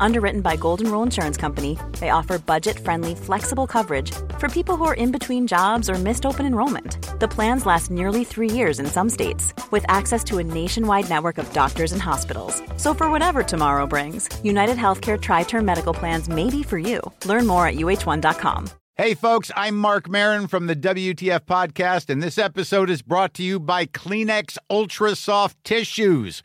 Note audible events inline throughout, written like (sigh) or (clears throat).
Underwritten by Golden Rule Insurance Company, they offer budget friendly, flexible coverage for people who are in between jobs or missed open enrollment. The plans last nearly three years in some states, with access to a nationwide network of doctors and hospitals. So, for whatever tomorrow brings, United Healthcare Tri Term Medical Plans may be for you. Learn more at uh1.com. Hey, folks, I'm Marc Maron from the WTF Podcast, and this episode is brought to you by Kleenex Ultra Soft Tissues,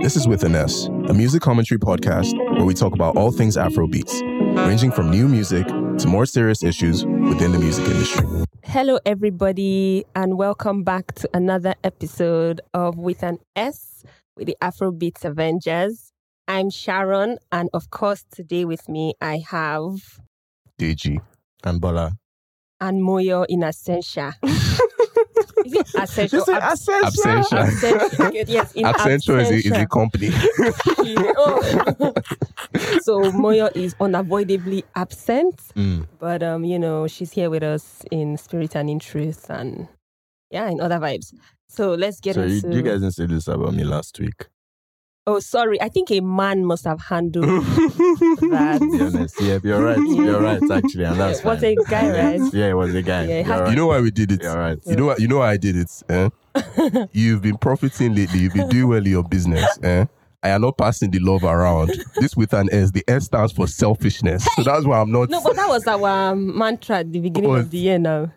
This is With an S, a music commentary podcast where we talk about all things Afrobeats, ranging from new music to more serious issues within the music industry. Hello, everybody, and welcome back to another episode of With an S with the Afrobeats Avengers. I'm Sharon, and of course, today with me I have Deji and Bola. and Moyo in Absentia. (laughs) (laughs) is it Absentia? Just say Ab- Absentia. Absentia. Yes, in Accenture is a, is a company. Oh. (laughs) (laughs) so Moyo is unavoidably absent, Mm. but um, you know, she's here with us in spirit and in truth, and yeah, in other vibes. So let's get So you, into. you guys didn't say this about me last week. Oh, sorry. I think a man must have handled (laughs) that. To be honest, yeah, you're right. You're right, actually, and that's It was a guy, right? Yeah, it was a guy. Yeah, you're right. You know why we did it? You're right. You know what? You know why I did it? Eh? (laughs) You've been profiting lately. You've been doing well in your business. Eh? I am not passing the love around. This with an S. The S stands for selfishness. So that's why I'm not. No, but that was our mantra at the beginning What? of the year now.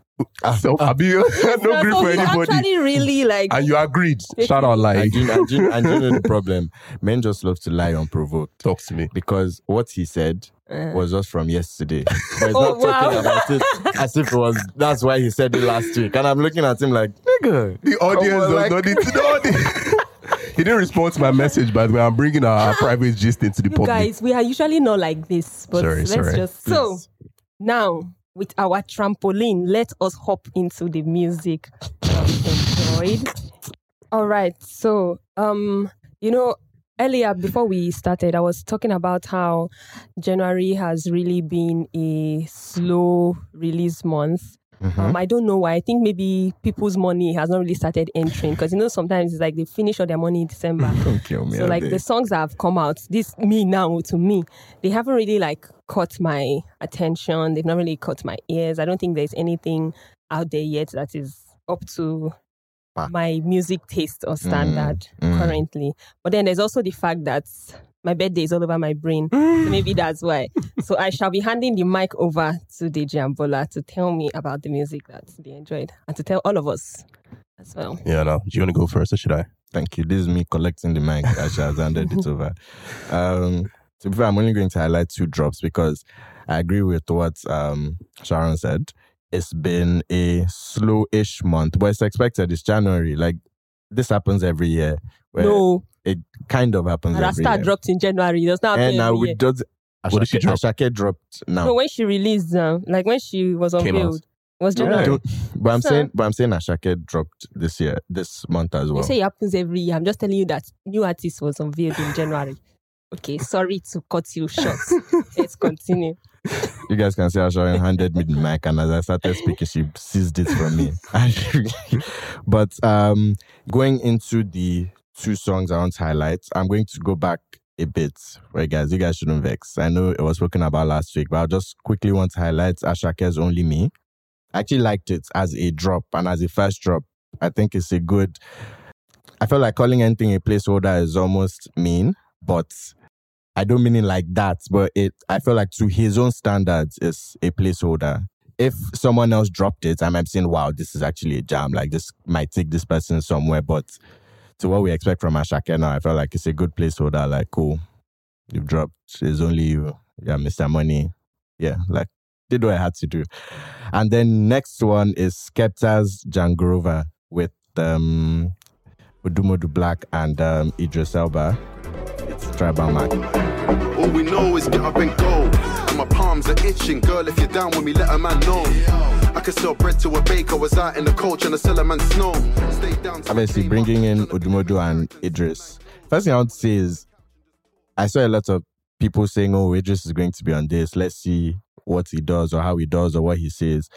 Self. I be no so grief for anybody. actually really like. And you agreed. Shout out, And like, do, you, and, do, you- and do you know the problem? Men just love to lie unprovoked talk to me. because what he said Uh. was just from yesterday. But he's Oh, not talking about it as if it was. That's why he said it last week. And I'm looking at him like, nigga. The audience does like- not need to know. (laughs) he didn't respond to my message, by the way. I'm bringing our ah. private gist into the you public. guys, we are usually not like this, but Sorry, let's sorry. just. So now, with our trampoline, let us hop into the music enjoyed. All right. So, um, you know, earlier before we started, I was talking about how January has really been a slow release month. Um, I don't know why. I think maybe people's money has not really started entering because you know sometimes it's like they finish all their money in December. (laughs) Don't kill me. So like the songs that have come out, this me now to me, they haven't really like caught my attention. They've not really caught my ears. I don't think there's anything out there yet that is up to Ah. my music taste or standard mm. currently. But then there's also the fact that my birthday is all over my brain. (laughs) so maybe that's why. So I shall be handing the mic over to Deji and Bola to tell me about the music that they enjoyed and to tell all of us as well. Yeah, no. Do you want to go first or should I? Thank you. This is me collecting the mic as she has handed it (laughs) over. Um, to be fair, I'm only going to highlight two drops because I agree with what um, Sharon said. It's been a slow-ish month, but it's expected. It's January. Like this happens every year. Where no, it kind of happens every Rasta year. dropped in January. It does not and now every we year. does. What did she Asake, drop? Asake dropped now. No, when she released, um, like when she was Came out. unveiled, it was No, January. don't- but I'm So- saying, but I'm saying Asake dropped this year, this month as You well. say it happens every year. I'm just telling you that new artist was unveiled in January. Okay, sorry to cut you short. (laughs) Let's continue. You guys can see how Sharon handed me the mic, and as I started speaking, she seized it from me. (laughs) (laughs) but um, going into the two songs I want to highlight, I'm going to go back a bit. Right, guys, you guys shouldn't vex. I know it was spoken about last week, but I just quickly want to highlight Asake's Only Me. I actually liked it as a drop and as a first drop. I think it's a good. I feel like calling anything a placeholder is almost mean, but I don't mean it like that. But it, I feel like to his own standards, is a placeholder. If someone else dropped it, I might be saying, "Wow, this is actually a jam. Like this might take this person somewhere." But to what we expect from Asake now, I felt like it's a good placeholder. Like, cool, you've dropped. It's only you, yeah, Mr. Money. Yeah, like did what I had to do. And then next one is Skepta's Jangrova with um Odumodublvck and um Idris Elba. It's Tribal Mark. All we know is get up and go. And my palms are itching. Girl, if you're down with me, let a man know. I can sell bread to a baker. Was out in the to sell a man snow. Stay down. to Obviously, bringing in. Odumodu and Idris. First thing I want to say is I saw a lot of people saying, oh, Idris is going to be on this. Let's see what he does or how he does or what he says.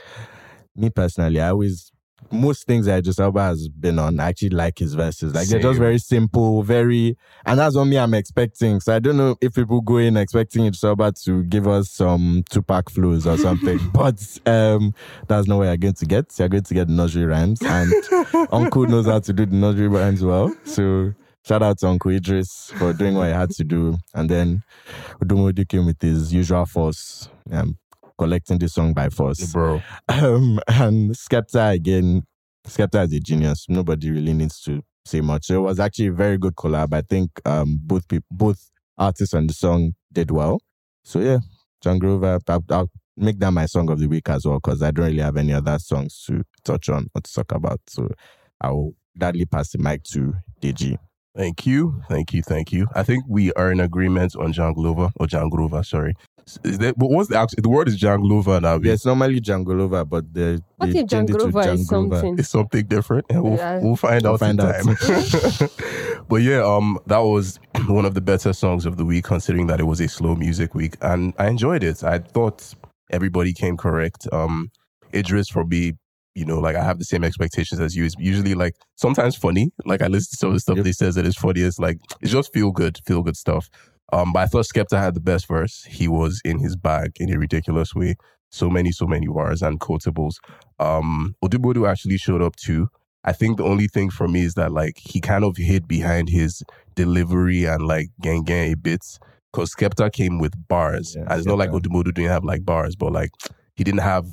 Me personally, I always most things that Idris Elba has been on, I actually like his verses. Like they're just very simple, very, and that's what me I'm expecting. So I don't know if people go in expecting Idris Elba to give us some Tupac flows or something, (laughs) but um, that's not what you're going to get. You're going to get nursery rhymes, and Uncle knows how to do the nursery rhymes well. So shout out to Uncle Idris for doing what he had to do, and then Odumodu came with his usual force. Um, collecting the song by force. bro. Um, and Skepta again, Skepta is a genius. Nobody really needs to say much. So it was actually a very good collab. I think um, both people, both artists on the song did well. So yeah, Jangrova, I'll, I'll make that my song of the week as well because I don't really have any other songs to touch on or to talk about. So I'll gladly pass the mic to Deji. Thank you, thank you, thank you. I think we are in agreement on Janglova or Janglova, Sorry, is that? But what's the actual? The word is Janglova Glover now. Yeah, it's normally Janglova, but the What if changed it to Jangrova is something? It's something different, and we'll, Yeah. we'll find We'll out. find in out. time. (laughs) (laughs) but yeah, um, that was (clears throat) one of the better songs of the week, considering that it was a slow music week, and I enjoyed it. I thought everybody came correct. Um, Idris for me, you know, like I have the same expectations as you. It's usually like sometimes funny. Like I listen to some of the stuff Yep. they says that is funny. It's like it's just feel good, feel good stuff. Um, but I thought Skepta had the best verse. He was in his bag in a ridiculous way. So many, so many bars and quotables. Um, Odumodu actually showed up too. I think the only thing for me is that like he kind of hid behind his delivery and like gang gang a bit because Skepta came with bars. Yeah, and it's not like Skepta. Odumodu didn't have like bars, but like he didn't have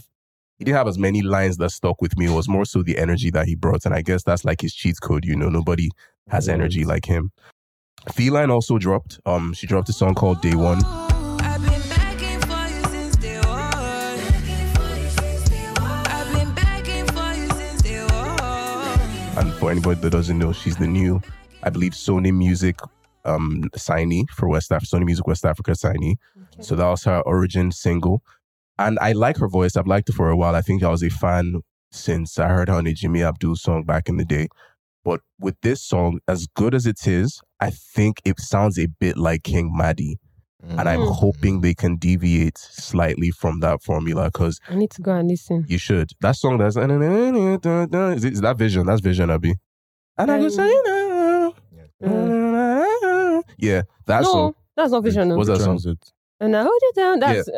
he didn't have as many lines that stuck with me. It was more so the energy that he brought, and I guess that's like his cheat code. You know, nobody has energy like him. F3line also dropped. Um, she dropped a song called Day One. I've been begging for you since day one. I've been begging for you since day one. And for anybody that doesn't know, she's the new, I believe, Sony Music um signee for West Africa, Sony Music West Africa signee. So that was her origin single. And I like her voice. I've liked her for a while. I think I was a fan since I heard her on a Jinmi Abdul song back in the day. But with this song, as good as it is, I think it sounds a bit like Qing Madi. And I'm Mm. hoping they can deviate slightly from that formula because I need to go and listen. you should. That song that's is, it, is that Vision? That's Vision, Abby. And I Um, can say no. Yeah, that no, song. that's not vision. no. What's that Which song? And I hold it down. That's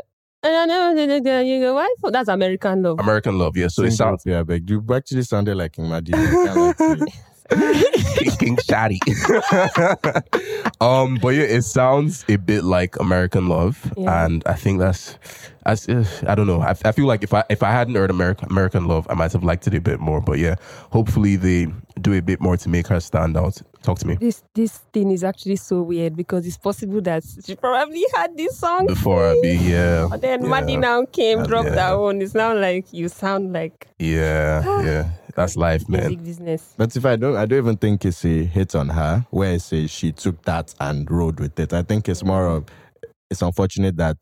and I know that that you go. Why? That's American love. American Love. Yeah, so it sounds yeah, but you actually sounded like Qing Madi. I can't lie to. King, King (laughs) um, but yeah, it sounds a bit like American Love, Yeah. and I think that's, as I don't know. I, I feel like if I if I hadn't heard American American Love, I might have liked it a bit more. But yeah, hopefully they do a bit more to make her stand out. Talk to me This this thing is actually so weird because it's possible that she probably had this song before I be yeah. But then yeah. Madi now came, Uh, dropped yeah. that one. It's now like you sound like Yeah, (sighs) yeah, that's life, man. music business. But if I don't, I don't even think it's a hit on her. Where I say she took that and rode with it. I think it's more of it's unfortunate that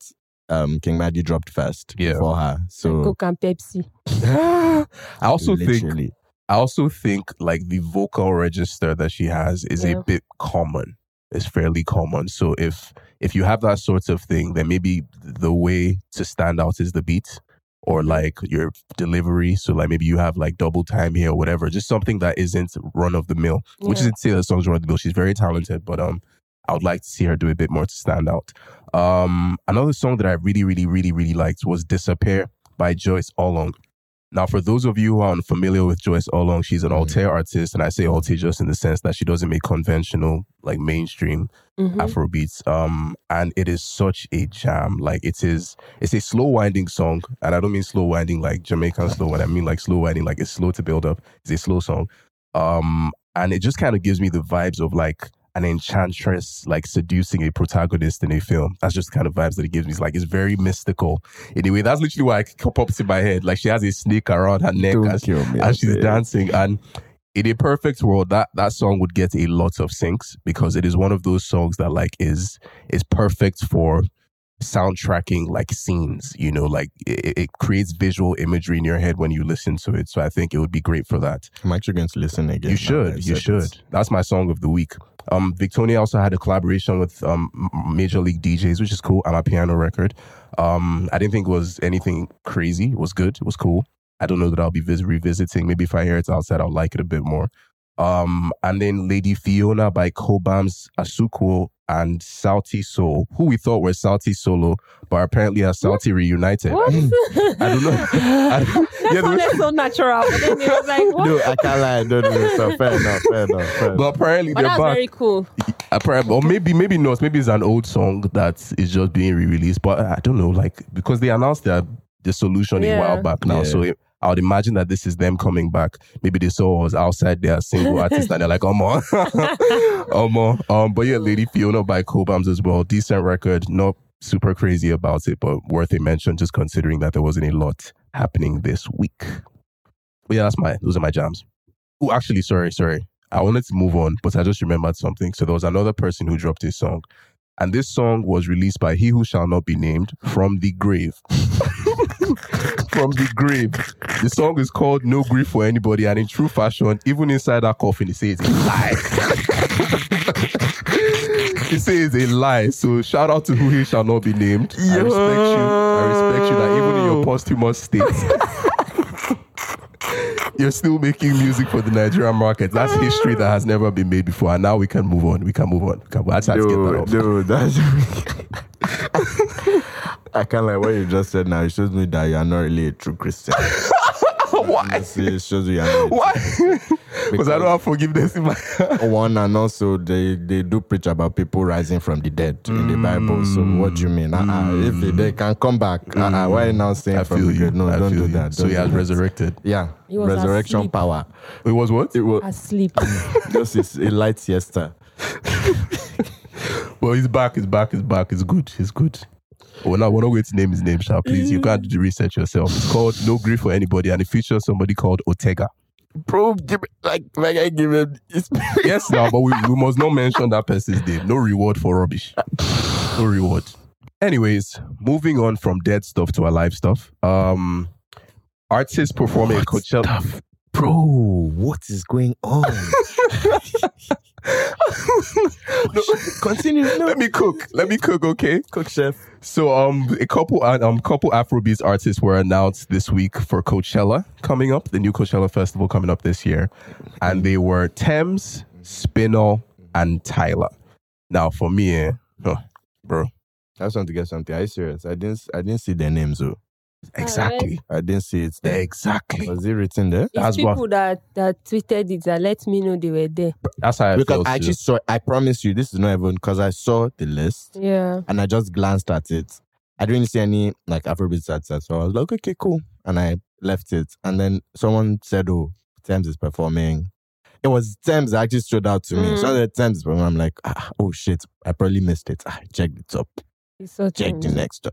um, Qing Madi dropped first Yeah. before her. So Coke and Pepsi. (laughs) (laughs) I also think literally, I also think like the vocal register that she has is Yeah. a bit common. It's fairly common. So if if you have that sort of thing, then maybe the way to stand out is the beat or like your delivery. So like maybe you have like double time here or whatever. Just something that isn't run of the mill. Which isn't to say that song's run of the mill. She's very talented, but um I would like to see her do a bit more to stand out. Um another song that I really, really, really, really liked was Disappear by Joyce Olong. Now, for those of you who are unfamiliar with Joyce Olong, she's an Mm. alté artist, and I say alté just in the sense that she doesn't make conventional, like mainstream Mhm. Afrobeats. Um, and it is such a jam. Like it is, it's a slow winding song, and I don't mean slow winding like Jamaican slow. When I mean like slow winding, like it's slow to build up. It's a slow song. Um, and it just kind of gives me the vibes of like an enchantress like seducing a protagonist in a film. That's just the kind of vibes that it gives me. It's like it's very mystical. Anyway, that's literally why it pops in my head. Like she has a snake around her neck Don't as, me, as she's dancing. And in a perfect world, that that song would get a lot of syncs because it is one of those songs that like is is perfect for soundtracking like scenes you know like it, it creates visual imagery in your head when you listen to it so i think it would be great for that I'm actually going to listen again. you should. You should. That's my song of the week. Um, Victony also had a collaboration with um Major League DJz, which is cool. On a piano record. Um, I didn't think it was anything crazy. It was good. It was cool. I don't know that I'll be vis- revisiting. Maybe if I hear it outside, I'll like it a bit more. Um, and then Lady Fiona by Cobhams Asuquo and Sauti Sol, who we thought were Salty Solo, but apparently are Salty reunited. What? Mm. I don't know. (laughs) I don't, That yeah, there was- sounded so natural. But then it was like, what? No, I can't lie. I don't know. So fair enough. Fair enough. Fair enough. but apparently But they're that was back. very cool. apparently, or maybe maybe not. Maybe it's an old song that is just being re-released. But I don't know, like because they announced their the solution a while back now, Yeah. so it, I would imagine that this is them coming back. Maybe they saw us outside their single (laughs) artist and they're like, "Oh more, (laughs) oh more." Um, but yeah, Lady Fiona by Cobhams as well. Decent record, not super crazy about it, but worth a mention just considering that there wasn't a lot happening this week. But yeah, that's my those are my jams. Oh, actually, sorry, sorry. I wanted to move on, but I just remembered something. So there was another person who dropped a song, and this song was released by He Who Shall Not Be Named from the grave. (laughs) from the grave. The song is called No Grief for Anybody, and in true fashion, even inside that coffin, it says a lie. (laughs) it says a lie. So shout out to Who He Shall Not Be Named. I respect you. I respect you that even in your posthumous state. You're still making music for the Nigerian market. That's history that has never been made before. And now we can move on. We can move on. We can, I just to get that off. Dude, that's. (laughs) I can't like what you just said now. It shows me that you are not really a true Christian. (laughs) Why? Honestly, It shows you are not. Why? (laughs) Because I don't have forgiveness in my true- One and also they they do preach about people rising from the dead in the mm. Bible. So what do you mean? Uh-uh, if they, they can come back, uh-uh, mm. why are you now saying I from feel the you. grave? No, I don't do that. So don't he do has that. resurrected. Yeah, He was resurrection asleep. power. It was what? It was Asleep. (laughs) just it's a light siesta. Well, he's back. He's back. He's back. It's good. It's good. We're not, we're not going to name his name, Sha. Please, you can't do the research yourself. It's called No Grief for Anybody, and it features somebody called Otega. Bro, give me, like, like I give him. (laughs) Yes, now, but we, we must not mention that person's name. No reward for rubbish. No reward. Anyways, moving on from dead stuff to alive stuff. Um, artists performing Coachella. (laughs) bro, what is going on? (laughs) No, continue. Let me cook. Let me cook. Okay. Cook chef. So um a couple uh, um couple Afrobeats artists were announced this week for Coachella coming up, the new Coachella festival coming up this year. And they were Tems, Spinall, and Tyla. Now for me, eh, oh, bro. I just want to get something. Are you serious? I didn't. I didn't see their names though. Exactly. I didn't see it. There. Exactly. Was it written there? It's That's people what- that, that tweeted it that let me know they were there. That's how I Because felt. I too. actually saw. I promise you, this is not even because I saw the list Yeah. and I just glanced at it. I didn't see any like Afrobeat stats, so I was like, okay, cool, and I left it. And then someone said, "Oh, Tems is performing." It was Tems that actually stood out to me. Mm. So the Tems is performing. I'm like, ah, oh shit, I probably missed it. I checked it up. It's so Check the next. Che-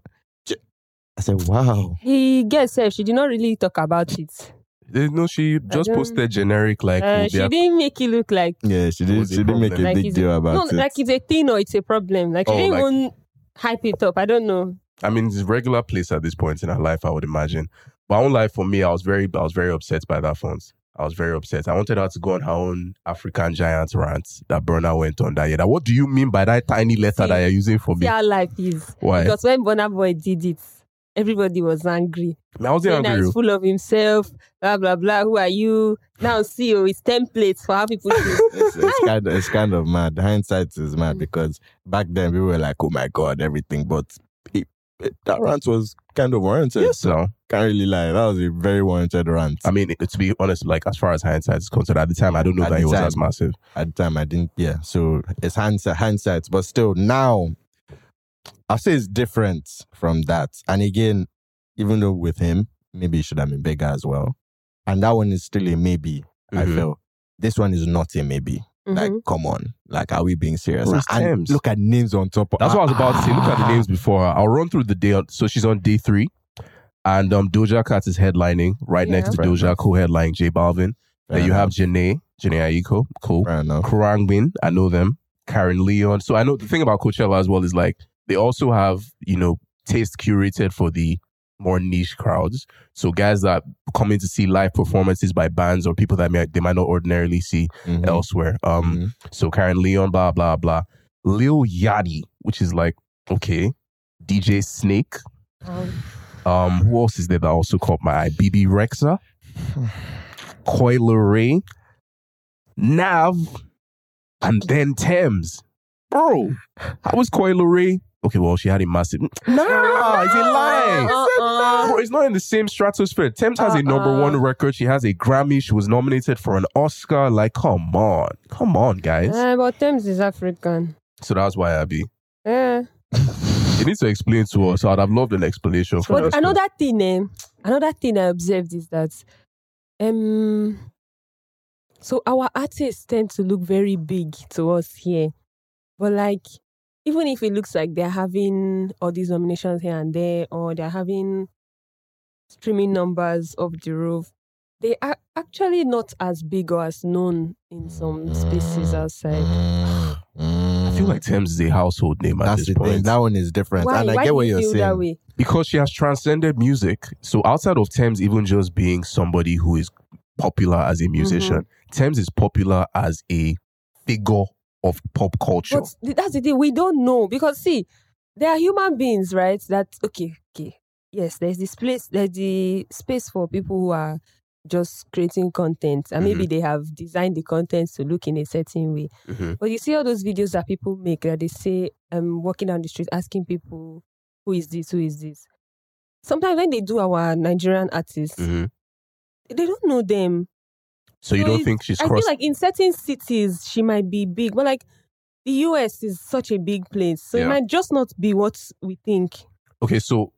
I said, wow. He gets safe. She did not really talk about it. Eh, no, she just posted generic like Uh, she didn't make it look like Yeah, she did. was She the didn't make a like big it's deal a, about no, it. like it's a thing or it's a problem. Like she Oh, didn't like- even hype it up. I don't know. I mean, it's a regular place at this point in her life, I would imagine. But own life for me, I was very, I was very upset by that phones. I was very upset. I wanted her to go on her own African giant rant that Burna went on that year. What do you mean by that tiny letter See- that you're using for See me? how life is. Why? Because when Burna Boy did it, everybody was angry. I wasn't angry. he's oh. full of himself, blah blah blah. Who are you? Now see oh, it's templates for how people (laughs) do. it's, it's ah! kind of it's kind of mad. Hindsight is mad mm. because back then we were like, oh my god, everything. But it, it- that rant was kind of warranted. Yes, so Can't really lie. That was a very warranted rant. I mean, to be honest, like as far as hindsight is concerned, at the time I don't know At that the it was time. as massive. At the time, I didn't. Yeah, so it's hindsight, hindsight, but still now, I say it's different from that. And again, even though with him, maybe he should have been bigger as well. And that one is still a maybe. I Mhm. feel this one is not a maybe. Like, Mhm. come on, like, are we being serious? And look at names on top. Of, That's what I was about to say. Look at the Ah. names before. her. I'll run through the day. So she's on day three, and um, Doja Cat is headlining right Yeah. next to Fair Doja, enough. co-headlining J Balvin. Fair then you have enough. Jhené, Jhené Aiko, cool. Fair enough. Khruangbin, I know them. Carin León. So I know the thing about Coachella as well is like they also have, you know, taste curated for the more niche crowds. So guys that come in to see live performances by bands or people that may, they might not ordinarily see Mhm. elsewhere. Um, Mhm. so Carin León, blah blah blah. Lil Yachty, which is like okay, DJ Snake. Um, who else is there that also caught my eye? Bebe Rexha, Coi (sighs) Leray, Nav, and then Thames. Bro, how was Coi Leray? Okay, well, she had a massive. Nah, it's a lie. Uh-uh. Bro, it's not in the same stratosphere. Tems has a number Uh-uh. one record. She has a Grammy. She was nominated for an Oscar. Like, come on. Come on, guys. Eh, but Tems is African. So that's why I be. Yeah. You need to explain to us. I'd have loved an explanation for But us. another thing, eh, another thing I observed is that, um, so our artists tend to look very big to us here, but like, even if it looks like they're having all these nominations here and there, or they're having streaming numbers off the roof, they are actually not as big or as known in some spaces outside. I feel like Tems is a household name at that's this the point. thing. That one is different, Why? and I Why get what you you're saying. that way? because she has transcended music. So outside of Tems, even just being somebody who is popular as a musician, mm-hmm. Tems is popular as a figure of pop culture. But that's the thing we don't know because see, there are human beings, right? That okay, okay, yes. There's this place, there's the space for people who are just creating content, and maybe they have designed the content to look in a certain way. Mhm. But you see all those videos that people make that they say, um, walking down the street asking people, "Who is this? Who is this?" Sometimes when they do our Nigerian artists, Mhm. they don't know them. So you don't think she's I feel like in certain cities she might be big, but like the US is such a big place, so Yeah. it might just not be what we think. okay, so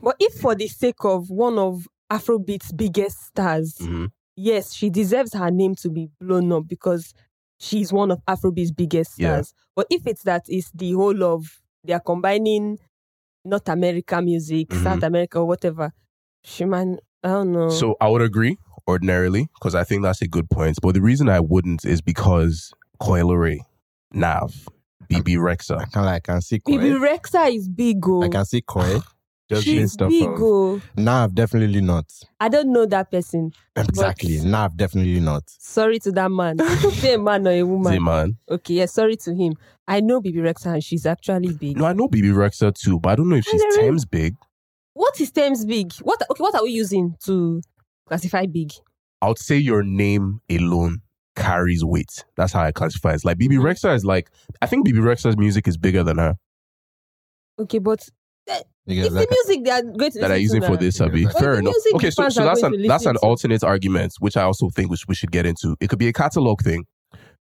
But if for the sake of one of Afrobeat's biggest stars, mhm. yes, she deserves her name to be blown up because she's one of Afrobeat's biggest Yeah. stars. But if it's that it's the whole of they are combining North America music, Mhm. South America, or whatever, she might I don't know. So I would agree ordinarily because I think that's a good point. But the reason I wouldn't is because Coi Leray, Nav, Bebe I Rexha. can I can see Coi. Bebe Rexha is big, oh. I can see Coi. (sighs) Just She's based off big, oh. Nav, definitely not. I don't know that person. Exactly. Nav, definitely not. Sorry to that man. (laughs) Say a man or a woman. Say, man. Okay, yeah, sorry to him. I know Bebe Rexha and she's actually big. No, I know Bebe Rexha too, but I don't know if she's Hello. Tems big. What is Tems big? What okay, what are we using to classify big? I would say your name alone carries weight. That's how I classify it. Like Bebe. Rexha is like, I think Bebe Rexha's music is bigger than her Okay, but eh, Because it's the music they are going to that are listen using to for now. this, Abby. But Fair enough. Okay, so, so that's an that's an listen to. alternate argument, which I also think we should, we should get into. It could be a catalog thing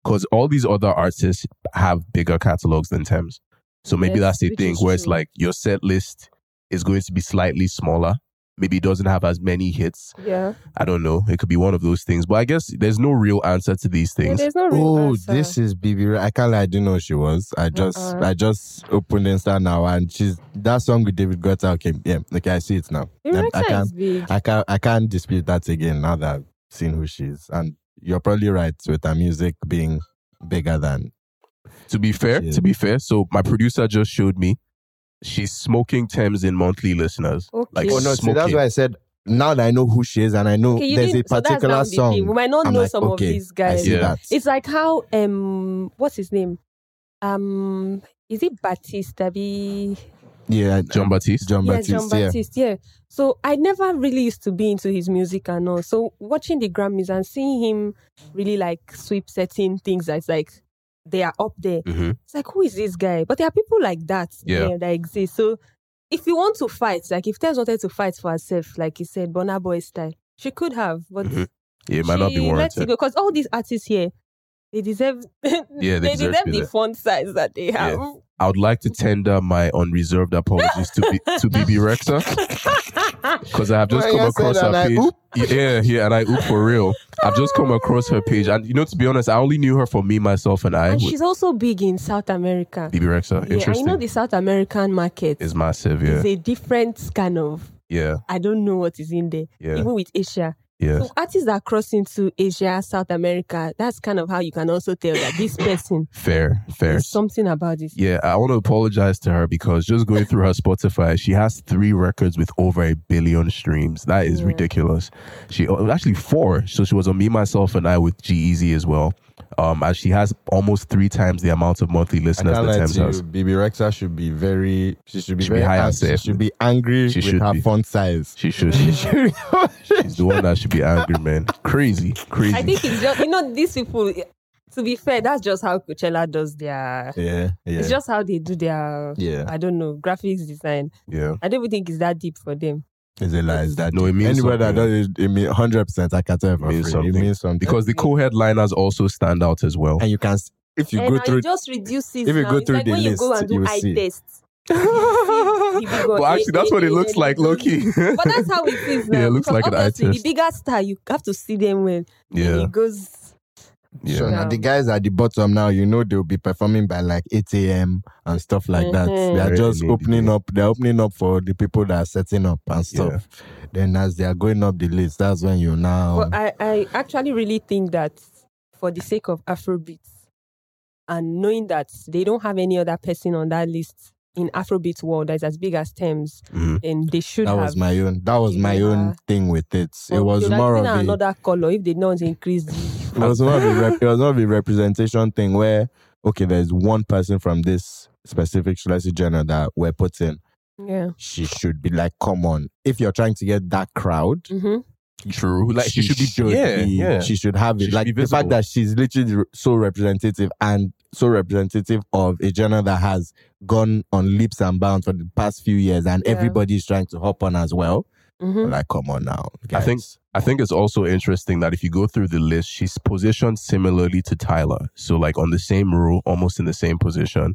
because all these other artists have bigger catalogs than Tems. So maybe Yes, that's the thing is where it's like your set list is going to be slightly smaller. Maybe it doesn't have as many hits. Yeah. I don't know. It could be one of those things. But I guess there's no real answer to these yeah things. there's no real oh, answer. this is Bebe. I can't lie, I didn't know who she was. I uh-uh. just, Uh-uh. I just opened Insta now, and she's that song with David Guetta. Okay, yeah, okay, I see it now. Bebe I, I Rexha can't, big. I can't, I can't dispute that again now that I've seen who she is. And you're probably right with her music being bigger than. To be fair, to be fair, so my producer just showed me she's smoking Tems in monthly listeners. Okay. Like Oh no, see, that's why I said. Now that I know who she is, and I know Okay, there's a didn't- so particular now song, thing. We might not I'm know like, some okay, of these I guys. see Yeah. that. It's like how um what's his name? Um is it Batista? Be yeah, Jon Batiste. John yeah, Batiste, John yeah. Yeah. So I never really used to be into his music and all. So watching the Grammys and seeing him really like sweep certain things that's like they are up there. Mhm. It's like who is this guy? But there are people like that Yeah. that exist. So if you want to fight, like if Tems wanted to fight for herself, like you said, Burna Boy style, she could have, but Mhm. Yeah, it might not be warranted. because all these artists here, they deserve. (laughs) Yeah, they deserve to be the font size that they have. I would like to tender my unreserved apologies to B- to Bebe (laughs) Rexha because (laughs) I have just Well, come across her page. oop. Yeah, yeah, and I oop for real. I've just come across her page, and you know, to be honest, I only knew her for me, myself, and I. and she's also big in South America. Bebe Rexha, Yeah, and interesting. you know the South American market is massive. Yeah, it's a different kind of. yeah, I don't know what is in there. Yeah. Even with Asia. Yeah. So artists that cross into Asia, South America, that's kind of how you can also tell that this (laughs) person Fair, fair. Something about this. Yeah, I want to apologize to her because just going through her Spotify, she has three records with over a billion streams. That is Yeah. ridiculous. She oh, actually four. So she was on Me, Myself, and I with G-Eazy as well. Um, and she has almost three times the amount of monthly I listeners can't that lie Tems you. has. Bebe Rexha should be very. She should be Should be very. high and she should be angry She with should her be. font size. She should. (laughs) She should. She's the one that should be angry, man. Crazy, crazy. I think it's just you know these people. To be fair, that's just how Coachella does their. Yeah, yeah, It's just how they do their. yeah. I don't know graphics design. yeah. I don't even think it's that deep for them. It's a lie. Is that No, it means anybody that does it, it means hundred percent. I can tell for It means free. It something. means something Because the co-headliners also stand out as well. and you can if you and go now through. it just reduces. if you now. go It's through like the when you go list, and do you eye see. tests. (laughs) You see people go, But actually, eh, that's eh, what it eh, looks eh, like, eh, Loki. But that's how it is now. (laughs) Yeah, it looks like an eye test. The bigger star, you have to see them when Yeah, it goes. Yeah. So now Yeah. the guys at the bottom now, you know, they'll be performing by like 8 a.m. and stuff like that. Mhm. They are Very just early in the opening day. up. They're opening up for the people that are setting up and stuff. Then as they are going up the list, that's when you now. But I, I actually really think that for the sake of Afrobeats and knowing that they don't have any other person on that list in Afrobeat world that's as big as Tems, Mhm. then they should that have. was my own. That was my own thing with it. It was they would have more of given a. another color if they don't increase the. It was more of a. Rep, it was more of a representation thing where okay, there's one person from this specific let's say genre that we're putting. Yeah. She should be like, come on. If you're trying to get that crowd, hmm True. Like she, should be. yeah, yeah. She should have She it. should Like the fact that she's literally so representative and so representative of a genre that has gone on leaps and bounds for the past few years, and Yeah. everybody's trying to hop on as well. hmm Like, come on now. I think. I think it's also interesting that if you go through the list, she's positioned similarly to Tyla. So like on the same row, almost in the same position.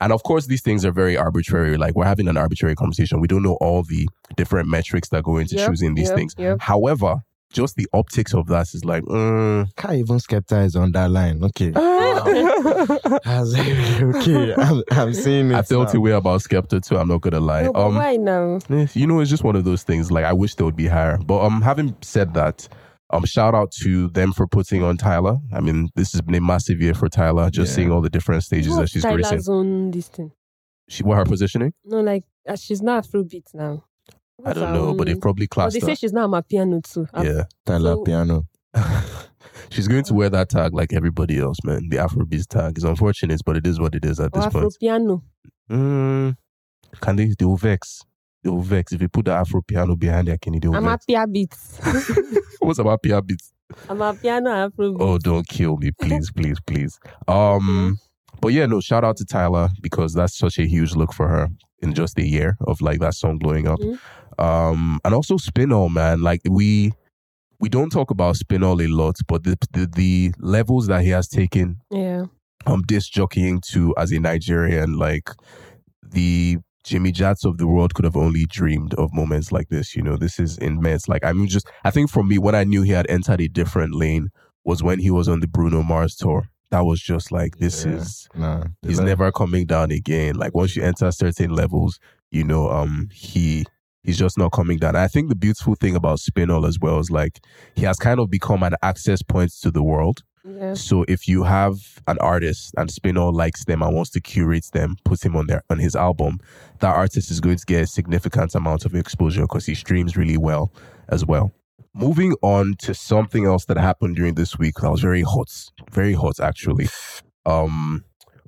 And of course, these things are very arbitrary. Like we're having an arbitrary conversation. We don't know all the different metrics that go into Yep, choosing these yep, things. yep. However, just the optics of that is like, mm, can't even Skepta is on that line. Okay. I was like, okay, I'm, I'm seeing it. I felt a now. way about Skepta too. I'm not gonna lie. No, um, why now? Eh, you know, it's just one of those things. Like I wish they would be higher. But um, having said that, um, shout out to them for putting on Tyla. I mean, this has been a massive year for Tyla. Just Yeah. seeing all the different stages that What's she's gracing. Tyla's own this thing? She, what her positioning? No, like uh, she's not Afrobeat now. I don't her know, but they've probably But classed they her. say she's not a piano too. Af- Yeah, Tyla So- Piano. (laughs) she's going to wear that tag like everybody else, man. The Afrobeats tag is unfortunate, but it is what it is at Or this Afro point. piano. Mm, can they? They will vex. They will vex if you put the Afro piano behind their Kenny. They will I'm a vex. pia beats. (laughs) (laughs) What's about PR beats? I'm a piano Afrobeat. Oh, don't kill me, please, please, please. Um, but yeah, no, shout out to Tyla because that's such a huge look for her in just a year of like that song blowing up. Mhm. Um, and also Spinall, man, like we we don't talk about Spinall a lot, but the, the the levels that he has taken Yeah. um disc jockeying to as a Nigerian, like the Jimmy Jatts of the world could have only dreamed of moments like this. You know, this is immense. Like I mean, just I think for me, when I knew he had entered a different lane was when he was on the Bruno Mars tour. That was just like this Yeah. is Nah, he's never coming down again. Like once you enter certain levels, you know, um, he he's just not coming down. I think the beautiful thing about Spinall as well is like he has kind of become an access point to the world. So if you have an artist and Spinall likes them and wants to curate them, put him on their on his album, that artist is going to get a significant amount of exposure because he streams really well as well. Moving on to something else that happened during this week that was very hot, very hot actually. Um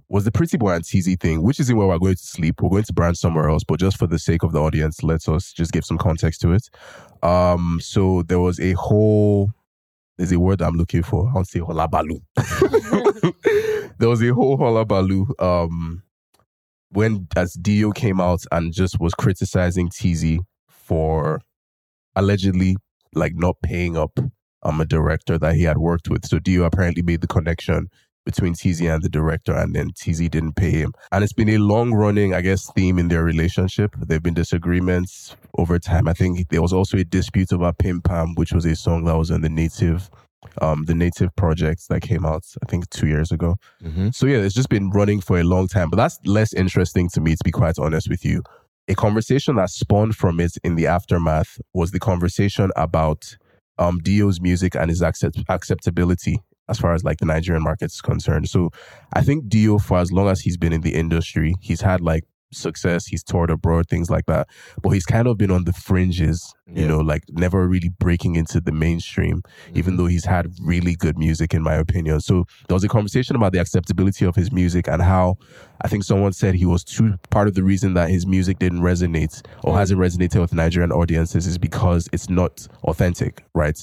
was the Pretty Boy and Teezee thing, which isn't where we're going to sleep. We're going to brand somewhere else, but just for the sake of the audience, let us just give some context to it. Um, so there was a whole there's a word I'm looking for. I will say holabalu. (laughs) there was a whole holabalu um when as D-O came out and just was criticizing Teezee for allegedly like not paying up um a director that he had worked with. So D-O apparently made the connection between Teezee and the director, and then Teezee didn't pay him. And it's been a long running, I guess, theme in their relationship. There have been disagreements over time. I think there was also a dispute about Pim Pam, which was a song that was on the native um the native project that came out i think two years ago Mhm. so yeah it's just been running for a long time but that's less interesting to me to be quite honest with you a conversation that spawned from it in the aftermath was the conversation about um D-O's music and his accept- acceptability as far as like the nigerian market is concerned so i think D-O for as long as he's been in the industry he's had like success he's toured abroad things like that but he's kind of been on the fringes you Yeah. know like never really breaking into the mainstream even mm-hmm. though he's had really good music in my opinion. So there was a conversation about the acceptability of his music and how I think someone said he was too part of the reason that his music didn't resonate or mm. hasn't resonated with Nigerian audiences is because it's not authentic, right?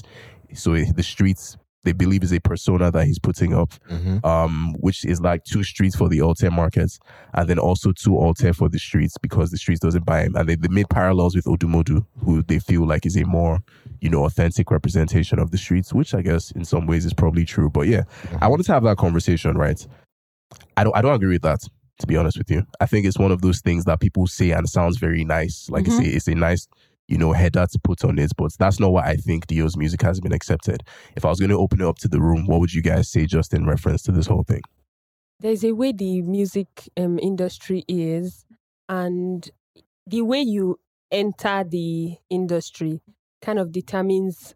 So the streets they believe is a persona that he's putting up, mm-hmm. um, which is like two streets for the alté markets, and then also two alté for the streets because the streets doesn't buy him. And they, they made parallels with Odumodu, who they feel like is a more, you know, authentic representation of the streets, which I guess in some ways is probably true. But yeah, I mm-hmm. wanted to have that conversation, right? I don't I don't agree with that, to be honest with you. I think it's one of those things that people say and sounds very nice. Like it's mm-hmm. a it's a nice you know, header to put on it, but that's not what I think D-O's music has been accepted. If I was going to open it up to the room, what would you guys say just in reference to this whole thing? there's a way the music um, industry is and the way you enter the industry kind of determines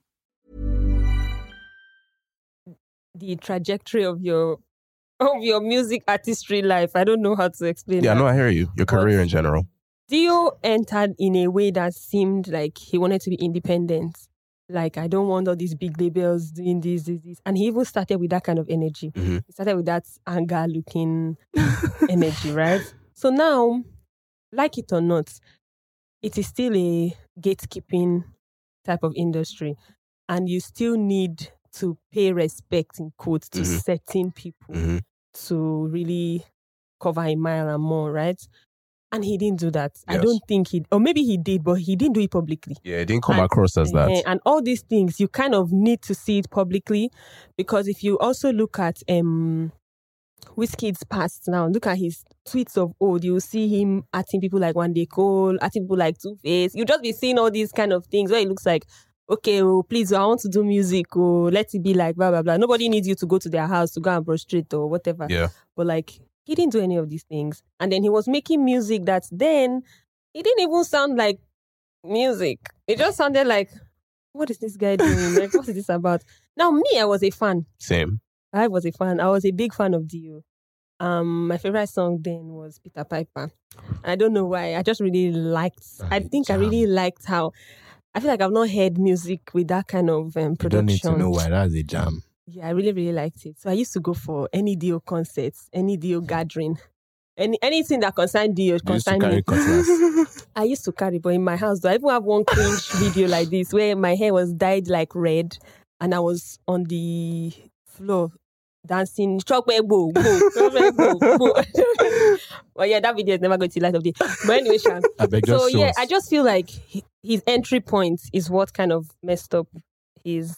The trajectory of your of your music artistry life. I don't know how to explain. Yeah, that. no, I hear you. Your career in general. D-O entered in a way that seemed like he wanted to be independent. Like I don't want all these big labels doing this, this, this. And he even started with that kind of energy. Mhm. He started with that anger looking (laughs) energy, right? So now, like it or not, it is still a gatekeeping type of industry. And you still need to pay respect in quotes to Mhm. certain people Mhm. to really cover a mile and more, right? And he didn't do that. I don't think he, or maybe he did, but he didn't do it publicly. Yeah, it didn't come And- across as that. And all these things, you kind of need to see it publicly because if you also look at um Wizkid's past now, look at his tweets of old, you'll see him acting people like Wande Coal, acting people like Two Face. You just be seeing all these kind of things where it looks like, okay, oh, please, I want to do music, oh, let it be like blah blah blah. Nobody needs you to go to their house to go and prostrate or whatever. Yeah. But like he didn't do any of these things. And then he was making music that then it didn't even sound like music. It just sounded like, what is this guy doing? like, what is this about? Now, me, I was a fan. Same. I was a fan. I was a big fan of D-O. Um, my favorite song then was Peter Piper. I don't know why. I just really liked. I think I really liked how. I feel like I've not heard music with that kind of um, You production. don't need to know why. That's a jam. Yeah, I really, really liked it. So I used to go for any D-O concerts, any D-O gathering, any anything that concerned D-O You used to concerned carry (laughs) me. I used to carry, but in my house, though, I even have one cringe (laughs) video like this where my hair was dyed like red, and I was on the floor dancing. (laughs) Chokwe bo bo, chokwe bo bo. Well, yeah, that video is never going to see light of day. But anyway, (laughs) beg so yeah, us. I just feel like his entry point is what kind of messed up his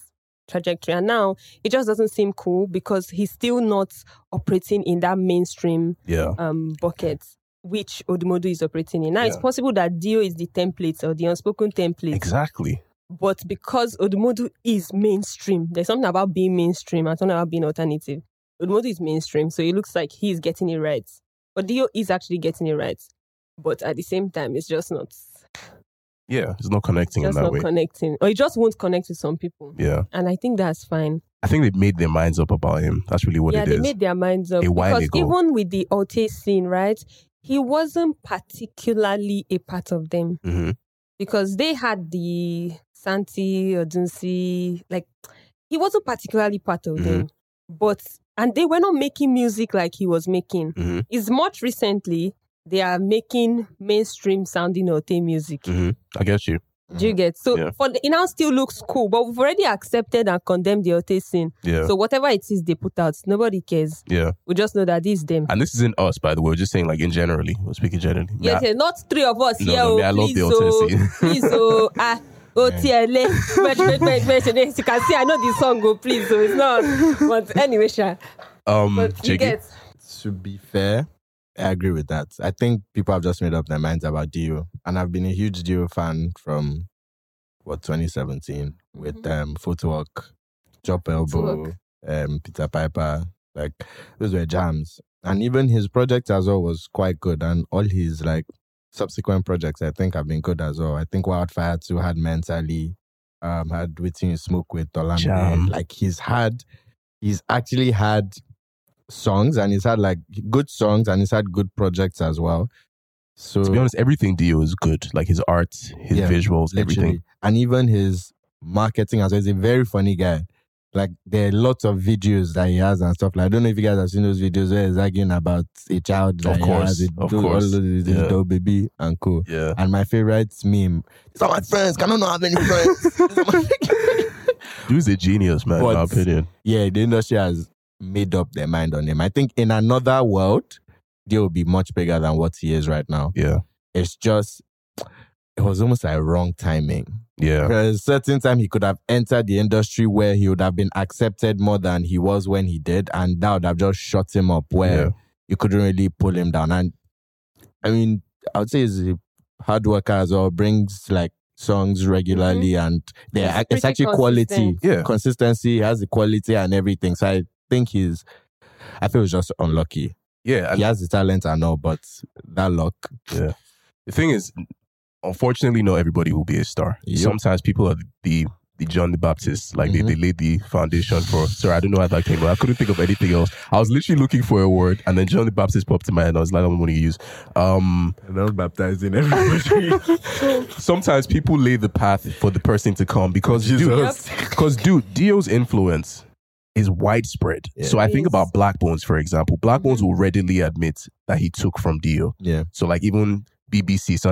trajectory. And now it just doesn't seem cool because he's still not operating in that mainstream Yeah. um, bucket which Odumodu is operating in. Now it's possible that D-O is the template or the unspoken template, Exactly. but because Odumodu is mainstream, there's something about being mainstream and something about being alternative. Odumodu is mainstream, so it looks like he's getting it right. But D-O is actually getting it right. But at the same time, it's just not Yeah. It's not connecting in just that not way. connecting. Or it just won't connect with some people. yeah. And I think that's fine. I think they made their minds up about him. That's really what it is. yeah, they made their minds up. A while because ago. even with the alté scene, right? He wasn't particularly a part of them. hmm because they had the Santi or Dunsi, like he wasn't particularly part of them, but and they were not making music like he was making. hmm It's much recently they are making mainstream sounding alté music. hmm I get you. Do you get so Yeah. for the, it now still looks cool, but we've already accepted and condemned the alté scene. Yeah. So whatever it is they put out, nobody cares. yeah. We just know that this is them. And this isn't us, by the way. We're just saying, like, in generally. We're speaking generally. Yes, Yeah. yes, not three of us No, here. no, oh, I love please, the oh, alté please, oh, (laughs) ah, oh, TLA. Wait, wait, wait, wait. You can see, I know the song, go, please, so it's not. But anyway, Sha. Um, But you get, to be fair, I agree with that. I think people have just made up their minds about D-O, and I've been a huge D-O fan from what 2017 with um Footwork, Chop Elbow, um Peter Piper. Like those were jams, and even his project as well was quite good, and all his like subsequent projects I think have been good as well. I think Wildfire Two had mentally, um, had You Smoke with. Olamide. Like he's had, he's actually had songs and he's had like good songs and he's had good projects as well. So To be honest, everything D-O is good. Like his art, his Yeah, visuals, everything. And even his marketing as well. He's a very funny guy. Like there are lots of videos that he has and stuff. Like I don't know if you guys have seen those videos where he's arguing about a child that Of he course, has, a of do- all course. those- Yeah. dope baby and co. Yeah. And my favorite meme. These are my friends. Can I not have any friends? (laughs) Dude's a genius, man, in my opinion. yeah, the industry has made up their mind on him. I think in another world, they will be much bigger than what he is right now. Yeah. It's just, it was almost like wrong timing. Yeah. Because certain time he could have entered the industry where he would have been accepted more than he was when he did, and that would have just shut him up where Yeah. you couldn't really pull him down. And I mean, I would say he's a hard worker as well, brings like songs regularly, mm-hmm. and they're, He's it's pretty actually quality. Yeah. consistency, has the quality and everything. So I think he's, I feel he's just unlucky. Yeah. And He has the talent and all, but that luck, Yeah. The thing is, unfortunately, not everybody will be a star. Yep. Sometimes people are the the John the Baptist, like Mhm. they, they laid the foundation for. Sorry, I don't know how that came, but I couldn't think of anything else. I was literally looking for a word, and then John the Baptist popped in my head. And I was like, I'm going to use. Um, not baptizing everybody. (laughs) sometimes people lay the path for the person to come because dude, Jesus. because dude, D-O's influence is widespread. Yeah. So I think Yes. about Blaqbonez, for example. Blaqbonez will readily admit that he took from D-O. yeah, So like even BBC, so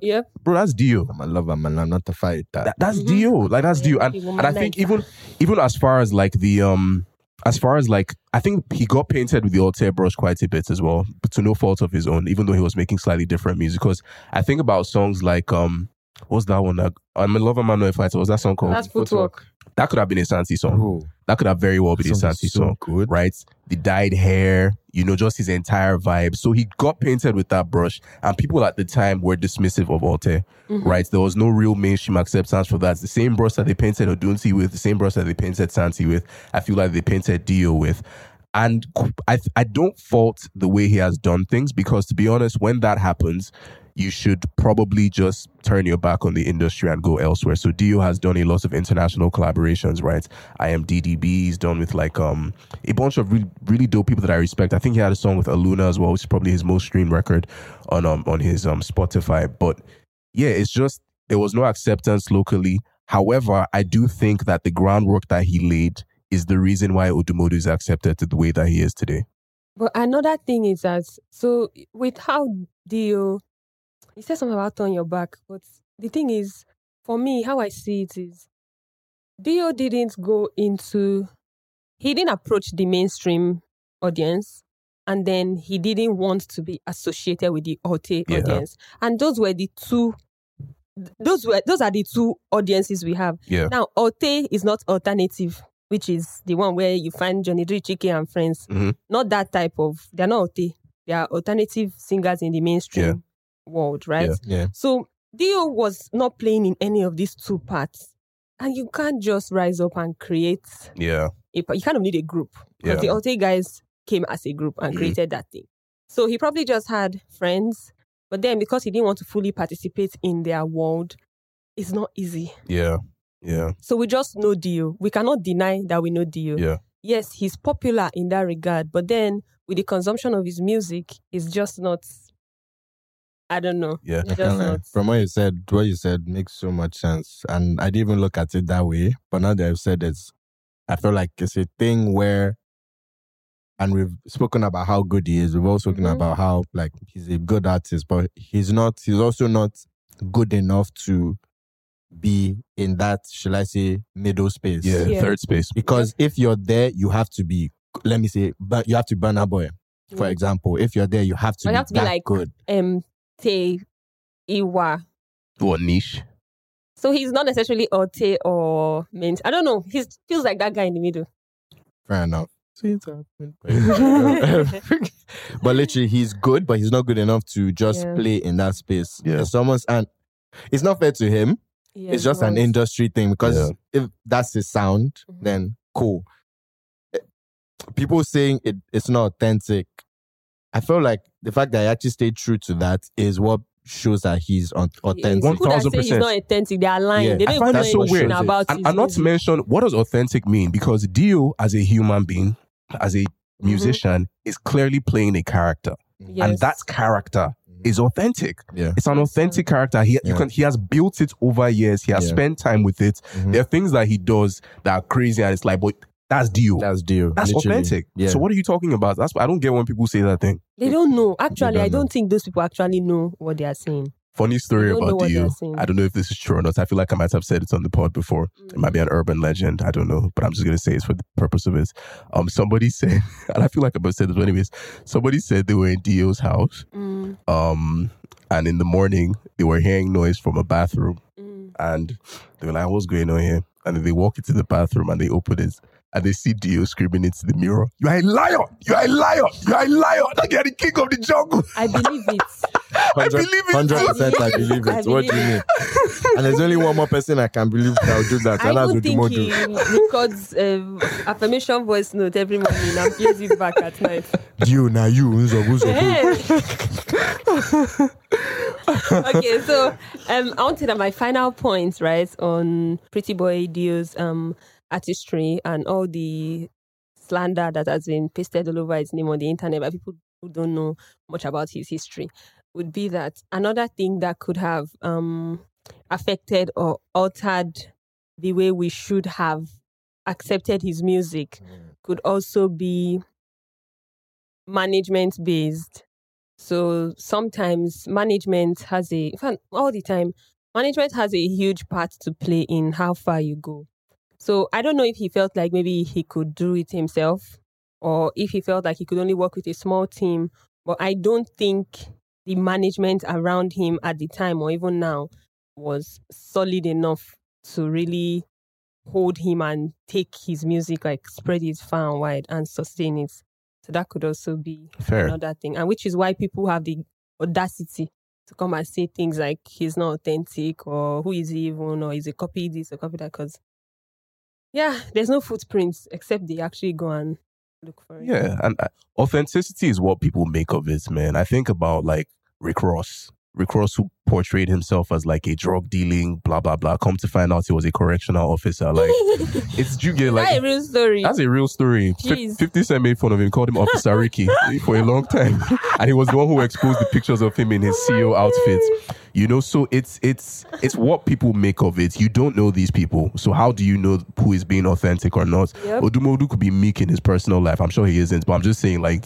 yeah. bro, that's D-O. I'm a lover, man. I'm not a fighter. That, that's Mhm. D-O. Like that's D-O. And, and I think even even as far as like the um as far as like I think he got painted with the alté brush quite a bit as well, but to no fault of his own, even though he was making slightly different music. Because I think about songs like um what's that one? That, I'm in love with Manuel Fighter. What's that song called? That's footwork. That could have been a Santi song. Bro, That could have very well been a song Santi so song. good. Right? The dyed hair, you know, just his entire vibe. So he got painted with that brush, and people at the time were dismissive of alté mm-hmm. right? There was no real mainstream acceptance for that. It's the same brush that they painted Odunsi with, the same brush that they painted Santi with. I feel like they painted D-O with. And I, I don't fault the way he has done things because, to be honest, when that happens, you should probably just turn your back on the industry and go elsewhere. So D-O has done a lot of international collaborations, right? I am DDB. He's done with like um a bunch of really really dope people that I respect. I think he had a song with Aluna as well, which is probably his most streamed record on um on his um Spotify. But yeah, it's just there was no acceptance locally. However, I do think that the groundwork that he laid is the reason why Odumodu is accepted the way that he is today. But another thing is that so with how D-O, you said something about turn your back, but the thing is, for me, how I see it is, D-O didn't go into, he didn't approach the mainstream audience, and then he didn't want to be associated with the alté Yeah. audience, and those were the two those were those are the two audiences we have. Yeah. Now, Alté is not alternative, which is the one where you find Johnny Drille, Chike, and friends. Mhm. Not that type of. They're not alté. They are alternative singers in the mainstream world, right? Yeah. Yeah. So D-O was not playing in any of these two parts, and you can't just rise up and create Yeah. a. You kind of need a group because Yeah. the alté guys came as a group and Mhm. created that thing. So he probably just had friends, but then because he didn't want to fully participate in their world, it's not easy. Yeah. Yeah. So we just know D-O. We cannot deny that we know D-O. Yeah. Yes, he's popular in that regard, but then with the consumption of his music, it's just not. I don't know. Yeah. It's I just can't lie. not. From what you said, what you said makes so much sense. And I didn't even look at it that way. But now that I've said it, I feel like it's a thing where, and we've spoken about how good he is. We've also spoken Mhm. about how, like, he's a good artist, but he's not, he's also not good enough to be in that, shall I say, middle space. Yeah. Yeah. Third space. Because if you're there, you have to be, let me say, but you have to Burna Boy. For example, if you're there, you have to Or be you have to be that like- good. Um, Te Iwa. What niche? So he's not necessarily alté or Mint. I don't know. He feels like that guy in the middle. Fair enough. (laughs) but literally, he's good, but he's not good enough to just Yeah. play in that space. Yeah. If someone's and it's not fair to him. Yeah, it's just an industry thing because Yeah. if that's his sound, Mhm. then cool. Eh, People saying it, it's not authentic. I feel like the fact that he actually stayed true to that is what shows that he's un- authentic. People that say he's not authentic, they are lying. Yeah. They don't I find know that so anything weird. about And, and not to mention, what does authentic mean? Because D-O, as a human being, as a musician, is clearly playing a character. And Yes. that character is authentic. Yeah. It's an authentic character. He you Yeah. can he has built it over years. He has Yeah. spent time with it. Mhm. There are things that he does that are crazy, and it's like, but that's D-O. That's deal. That's literally. authentic. Yeah. So what are you talking about? That's I don't get when people say that thing. They don't know. Actually, don't I don't think those people actually know what they are saying. Funny story about what D-O. I don't know if this is true or not. I feel like I might have said it on the pod before. It might be an urban legend. I don't know, but I'm just gonna say it's for the purpose of it. Um, somebody (laughs) said, and I feel like I'm gonna say this anyways. Somebody said they were in D-O's house. Mm, Um, and in the morning they were hearing noise from a bathroom, mm. and they were like, "What's going on here?" And then they walk into the bathroom and they open it. And they see D-O screaming into the mirror, You are a liar! You are a liar! You are a liar! Like you're the king of the jungle! I believe it. (laughs) I believe it. Hundred percent, I I (laughs) believe it. What do you mean? and there's only one more person I can believe that will do that, I and that's even think he records um, affirmation voice note every morning and plays it back at night. You now you Unzo, Unzo. (laughs) okay, so um, I want to that my final points, right, on Pretty Boy D-O's um artistry and all the slander that has been pasted all over his name on the internet by people who don't know much about his history would be that another thing that could have um affected or altered the way we should have accepted his music could also be management based. So sometimes management has a, in fact, all the time, management has a huge part to play in how far you go. So I don't know if he felt like maybe he could do it himself or if he felt like he could only work with a small team. But I don't think the management around him at the time or even now was solid enough to really hold him and take his music, like spread it far and wide and sustain it. So that could also be Fair. another thing. And which is why people have the audacity to come and say things like he's not authentic or who is he even or is a copy this or copy that because yeah, there's no footprints except they actually go and look for it. Yeah, and uh, authenticity is what people make of it, man. I think about like Rick Ross. Rick Ross, who portrayed himself as like a drug dealing, blah blah blah. Come to find out, he was a correctional officer. Like, (laughs) it's you get like that a real story. that's a real story. Jeez. Fifty Cent made fun of him, called him Officer Ricky (laughs) for a long time, and he was the one who exposed the pictures of him in his CEO outfit. You know, so it's it's it's what people make of it. You don't know these people, so how do you know who is being authentic or not? Yep. Odumodu could be meek in his personal life. I'm sure he isn't, but I'm just saying, like,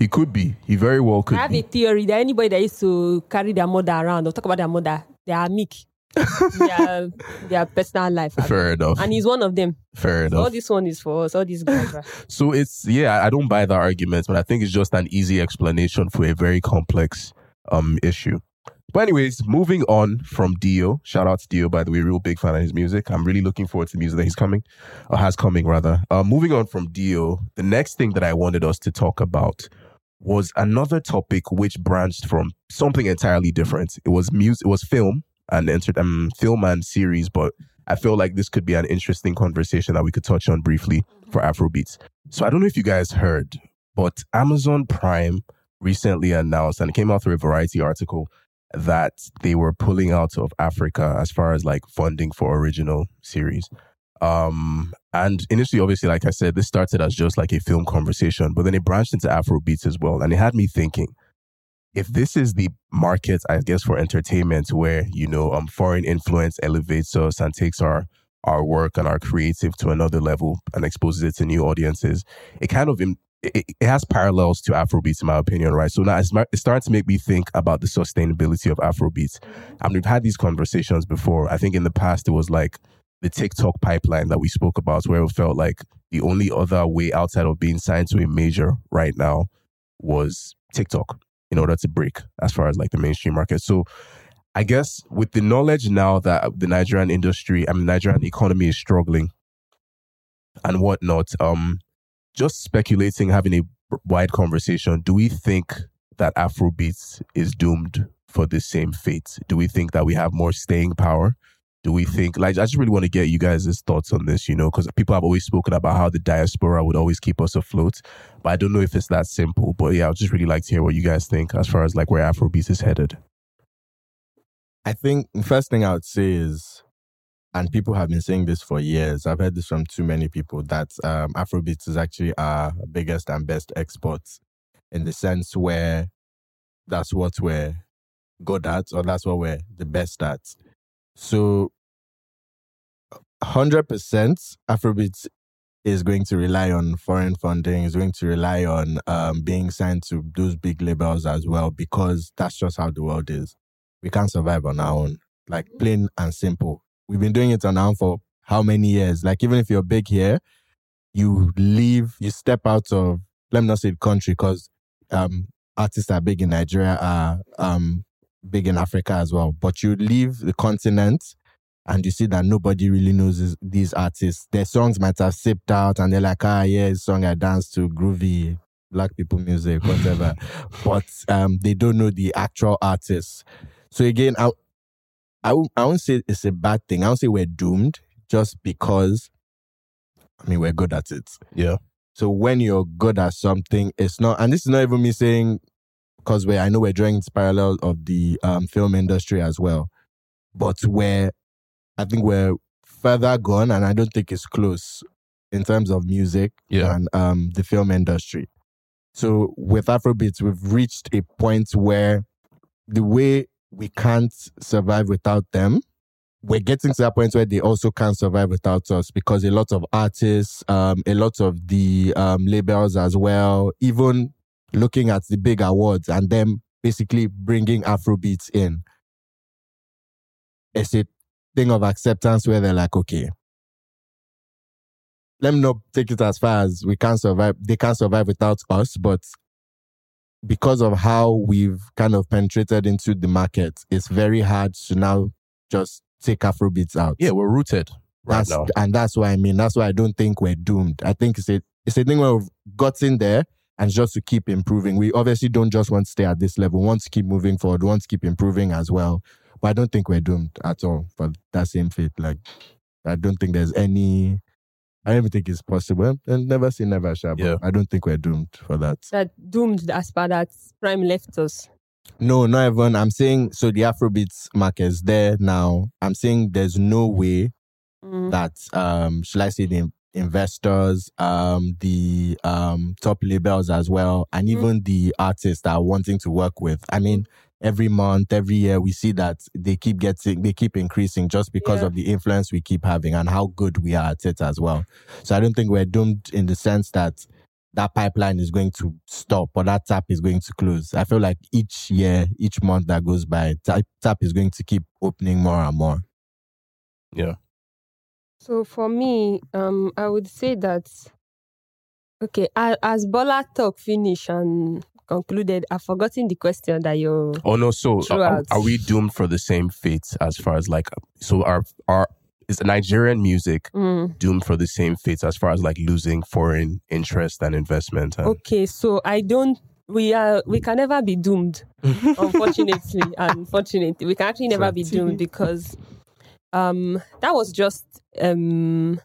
he could be. He very well could I have a theory that anybody that used to carry their mother around or talk about their mother, they are meek. (laughs) their, their personal life. Fair enough. And he's one of them. Fair So all this one is for us. All these guys. (laughs) So it's yeah, I don't buy that argument, but I think it's just an easy explanation for a very complex um issue. But anyways, moving on from D-O. Shout out to D-O, by the way, real big fan of his music. I'm really looking forward to the music that he's coming, or has coming rather. Uh, moving on from D-O, the next thing that I wanted us to talk about was another topic which branched from something entirely different. It was music, it was film and um, film and series, but I feel like this could be an interesting conversation that we could touch on briefly for Afrobeats. So I don't know if you guys heard, but Amazon Prime recently announced, and it came out through a Variety article, that they were pulling out of Africa as far as like funding for original series. Um, and initially, obviously, like I said, this started as just like a film conversation, but then it branched into Afrobeats as well. And it had me thinking, if this is the market, I guess, for entertainment where, you know, um, foreign influence elevates us and takes our our work and our creative to another level and exposes it to new audiences, it kind of im- it, it has parallels to Afrobeats, in my opinion, right? So now it's, it's starting to make me think about the sustainability of Afrobeats. And we've had these conversations before. I think in the past, it was like the TikTok pipeline that we spoke about, where it felt like the only other way outside of being signed to a major right now was TikTok in order to break as far as like the mainstream market. So I guess with the knowledge now that the Nigerian industry, I mean, Nigerian economy is struggling and whatnot, um, just speculating, having a wide conversation, do we think that Afrobeats is doomed for the same fate? Do we think that we have more staying power? Do we think, like, I just really want to get you guys' thoughts on this, you know, because people have always spoken about how the diaspora would always keep us afloat. But I don't know if it's that simple. But yeah, I'd just really like to hear what you guys think as far as like where Afrobeats is headed. I think the first thing I would say is, and people have been saying this for years. I've heard this from too many people that um, Afrobeats is actually our biggest and best export, in the sense where that's what we're good at, or that's what we're the best at. So, hundred percent, Afrobeats is going to rely on foreign funding. Is going to rely on um, being signed to those big labels as well, because that's just how the world is we can't survive on our own. Like plain and simple. We've been doing it on our own for how many years? Like even if you're big here, you leave, you step out of let me not say the country because um, artists are big in Nigeria, are um, big in Africa as well. But you leave the continent and you see that nobody really knows this, these artists. Their songs might have sipped out and they're like, ah, yeah, it's a song I dance to, groovy, black people music, whatever. (laughs) but um, they don't know the actual artists. So again, I, I, won't- I won't say it's a bad thing. I won't say we're doomed just because, I mean, we're good at it. Yeah. So when you're good at something, it's not, and this is not even me saying, because we I know we're drawing this parallel of the um, film industry as well, but where I think we're further gone, and I don't think it's close in terms of music Yeah. and um, the film industry. So with Afrobeats, we've reached a point where the way we can't survive without them, we're getting to that point where they also can't survive without us because a lot of artists, um, a lot of the um, labels as well, even looking at the big awards and them basically bringing Afrobeats in. It's a thing of acceptance where they're like, okay, let me not take it as far as we can't survive. They can't survive without us, but because of how we've kind of penetrated into the market, it's very hard to now just take Afrobeats out. Yeah, we're rooted right That's, now. and that's why I mean, that's why I don't think we're doomed. I think it's a it's a thing where we've gotten there and just to keep improving. We obviously don't just want to stay at this level. We want to keep moving forward, we want to keep improving as well. But I don't think we're doomed at all for that same fate. Like I don't think there's any I don't even think it's possible. And never say never, Sha, but Yeah. I don't think we're doomed for that. That doomed as far that Prime left us. No, not even. I'm saying so the Afrobeats market is there now. I'm saying there's no way Mm. that um should I say the investors, um, the um top labels as well, and even the artists that are wanting to work with. I mean, every month, every year we see that they keep getting they keep increasing just because Yeah. of the influence we keep having and how good we are at it as well. So I don't think we're doomed in the sense that that pipeline is going to stop or that tap is going to close. I feel like each year, each month that goes by, tap, tap is going to keep opening more and more. Yeah. So for me, um, I would say that okay, a- as Bola talk finish and concluded. I've forgotten the question that you. Oh no, so are, are we doomed for the same fate as far as like so our our is Nigerian music Mm. doomed for the same fate as far as like losing foreign interest and investment? And, Okay, so I don't. We are. We can never be doomed. (laughs) unfortunately, unfortunately, we can actually never be doomed because um that was just um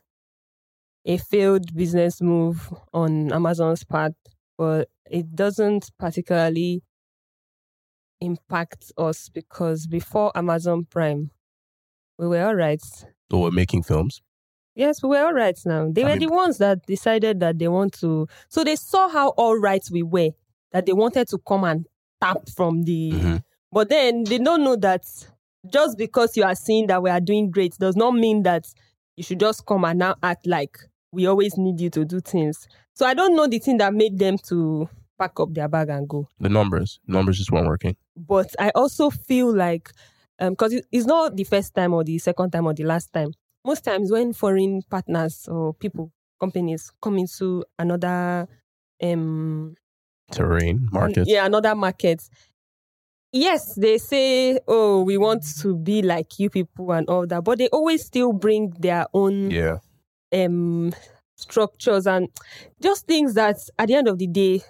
a failed business move on Amazon's part, but it doesn't particularly impact us because before Amazon Prime, we were all right. So we're making films. Yes, we were all right now. They I were mean- the ones that decided that they want to. So they saw how all right we were, that they wanted to come and tap from the. Mhm. But then they don't know that just because you are seeing that we are doing great does not mean that you should just come and now act like we always need you to do things. So I don't know the thing that made them to pack up their bag and go The numbers, numbers just weren't working. but I also feel like because it it's not the first time or the second time or the last time. Most times when foreign partners or people, companies come into another um Terrain, market, yeah, another market. Yes, they say, oh, we want to be like you people and all that, but they always still bring their own Yeah. um structures and just things that at the end of the day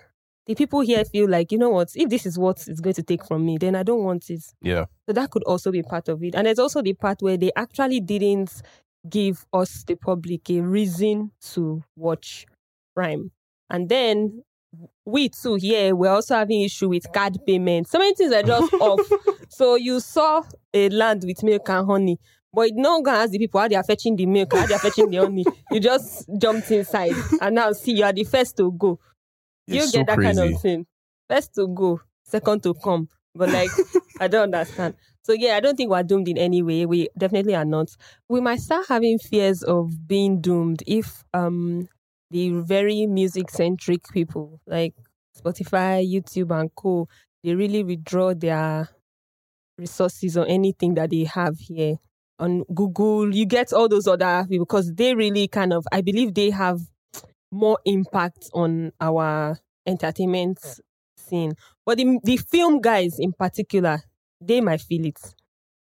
the people here feel like you know what if this is what it's going to take from me then i don't want it Yeah. so that could also be part of it and there's also the part where they actually didn't give us the public a reason to watch prime and then we too here we're also having issue with card payments so many things are just (laughs) off so you saw a land with milk and honey but you not gonna ask the people how they are fetching the milk, how they are fetching the honey. You just jumped inside, and now see you are the first to go. You It's get so that kind of thing. First to go, second to come. But like, (laughs) I don't understand. So yeah, I don't think we're doomed in any way. We definitely are not. We might start having fears of being doomed if um the very music centric people like Spotify, YouTube, and co. They really withdraw their resources or anything that they have here on Google. You get all those other people because they really kind of, I believe they have more impact on our entertainment scene. But the, the film guys in particular, they might feel it.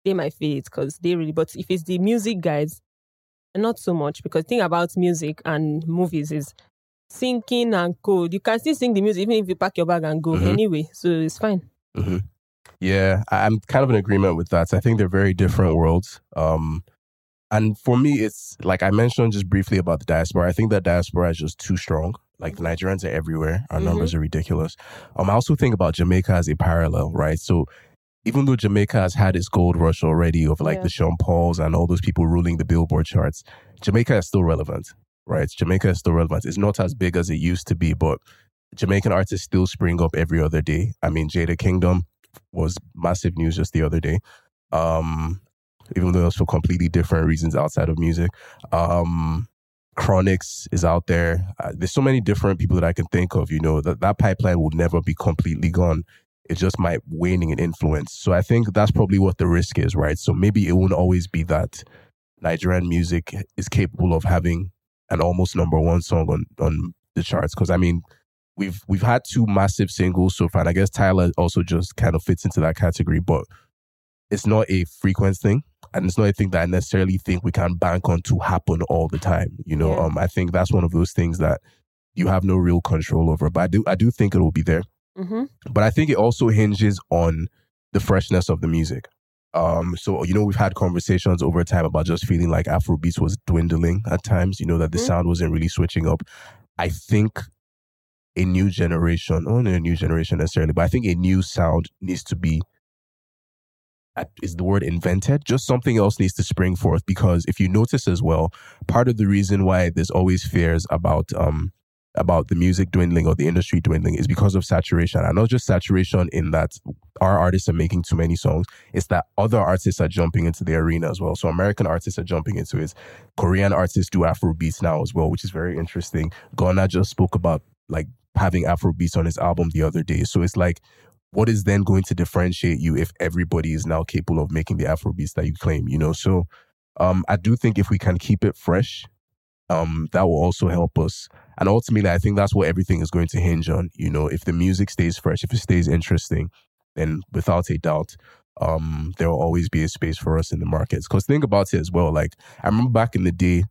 They might feel it because they really, but if it's the music guys, not so much because thing about music and movies is singing and code. You can still sing the music even if you pack your bag and go Mhm. anyway. So it's fine. hmm Yeah, I'm kind of in agreement with that. I think they're very different worlds. Um, and for me, it's like I mentioned just briefly about the diaspora. I think that diaspora is just too strong. Like the Nigerians are everywhere. Our Mhm. numbers are ridiculous. Um, I also think about Jamaica as a parallel, right? So even though Jamaica has had its gold rush already of like Yeah. the Sean Pauls and all those people ruling the Billboard charts, Jamaica is still relevant, right? Jamaica is still relevant. It's not as big as it used to be, but Jamaican artists still spring up every other day. I mean, Jada Kingdom was massive news just the other day. Um, even though it was for completely different reasons outside of music. Um, Chronixx is out there. Uh, there's so many different people that I can think of. You know that that pipeline will never be completely gone. It just might waning in influence. So I think that's probably what the risk is, right? So maybe it won't always be that Nigerian music is capable of having an almost number one song on on the charts. Because I mean, we've we've had two massive singles so far. And I guess Tyla also just kind of fits into that category, but it's not a frequent thing. And it's not a thing that I necessarily think we can bank on to happen all the time. You know, Yeah. um, I think that's one of those things that you have no real control over. But I do I do think it will be there. Mm-hmm. But I think it also hinges on the freshness of the music. Um, so you know, we've had conversations over time about just feeling like Afrobeats was dwindling at times. You know that the Mhm. sound wasn't really switching up. I think a new generation, or not a new generation necessarily, but I think a new sound needs to be. Is the word invented? Just something else needs to spring forth because if you notice as well, part of the reason why there's always fears about um about the music dwindling or the industry dwindling is because of saturation. And not just saturation in that our artists are making too many songs, it's that other artists are jumping into the arena as well. So American artists are jumping into it. Korean artists do Afro beats now as well, which is very interesting. Gunna just spoke about like having Afro beats on his album the other day. So it's like, what is then going to differentiate you if everybody is now capable of making the Afro beats that you claim, you know? So um, I do think if we can keep it fresh, um, that will also help us And ultimately, I think that's what everything is going to hinge on. You know, if the music stays fresh, if it stays interesting, then without a doubt, um, there will always be a space for us in the markets. Because think about it as well. Like I remember back in the day,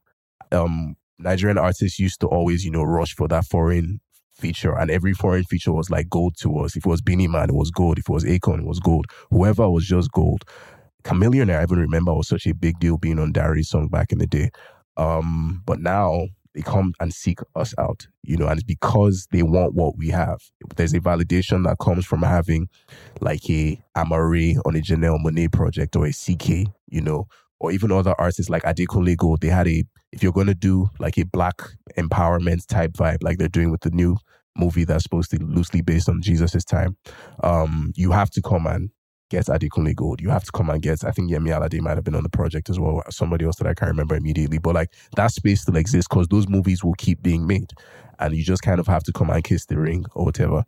um, Nigerian artists used to always, you know, rush for that foreign feature, and every foreign feature was like gold to us. If it was Beenie Man, it was gold. If it was Akon, it was gold. Whoever was just gold. Chameleon, I even remember was such a big deal being on Darius' song back in the day. Um, but now they come and seek us out, you know, and it's because they want what we have. There's a validation that comes from having like a Amaarae on a Janelle Monáe project or a CKay, you know, or even other artists like Adekunle Gold. They had a, if you're going to do like a black empowerment type vibe, like they're doing with the new movie that's supposed to be loosely based on Jesus' time, um, you have to come and get Adekunle Gold. You have to come and get, I think Yemi Alade might have been on the project as well. Somebody else that I can't remember immediately. But like that space still exists because those movies will keep being made. And you just kind of have to come and kiss the ring or whatever.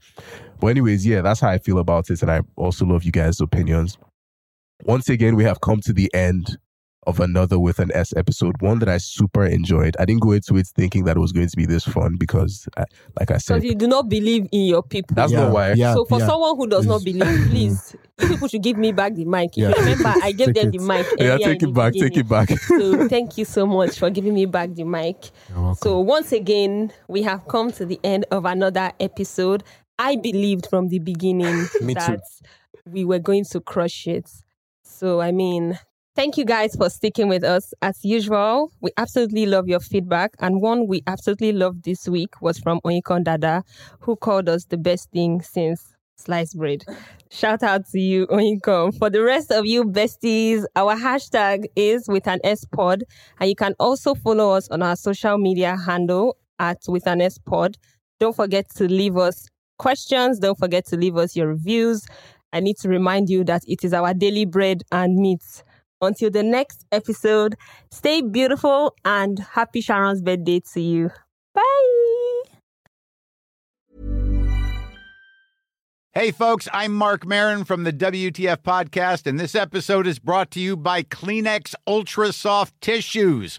But anyways, yeah, that's how I feel about it. And I also love you guys' opinions. Once again, we have come to the end of another with an S episode, one that I super enjoyed. I didn't go into it thinking that it was going to be this fun because, I, like I said, Because you do not believe in your people. that's not why. Yeah. so for someone who does not believe, please, you people should give me back the mic. If Yeah. you remember, I gave Take them it. the mic. Yeah, take it the back, take it back. (laughs) So thank you so much for giving me back the mic. So once again, we have come to the end of another episode. I believed from the beginning (laughs) Me too. that we were going to crush it. So I mean, thank you guys for sticking with us. As usual, we absolutely love your feedback. And one we absolutely loved this week was from Onyekon Dada, who called us the best thing since sliced bread. Shout out to you, Onyekon. For the rest of you besties, our hashtag is with an S pod. And you can also follow us on our social media handle at with an S pod. Don't forget to leave us questions. Don't forget to leave us your reviews. I need to remind you that it is our daily bread and meat. Until the next episode, stay beautiful and happy Sharon's birthday to you. Bye. Hey, folks, I'm Marc Maron from the WTF Podcast, and this episode is brought to you by Kleenex Ultra Soft Tissues,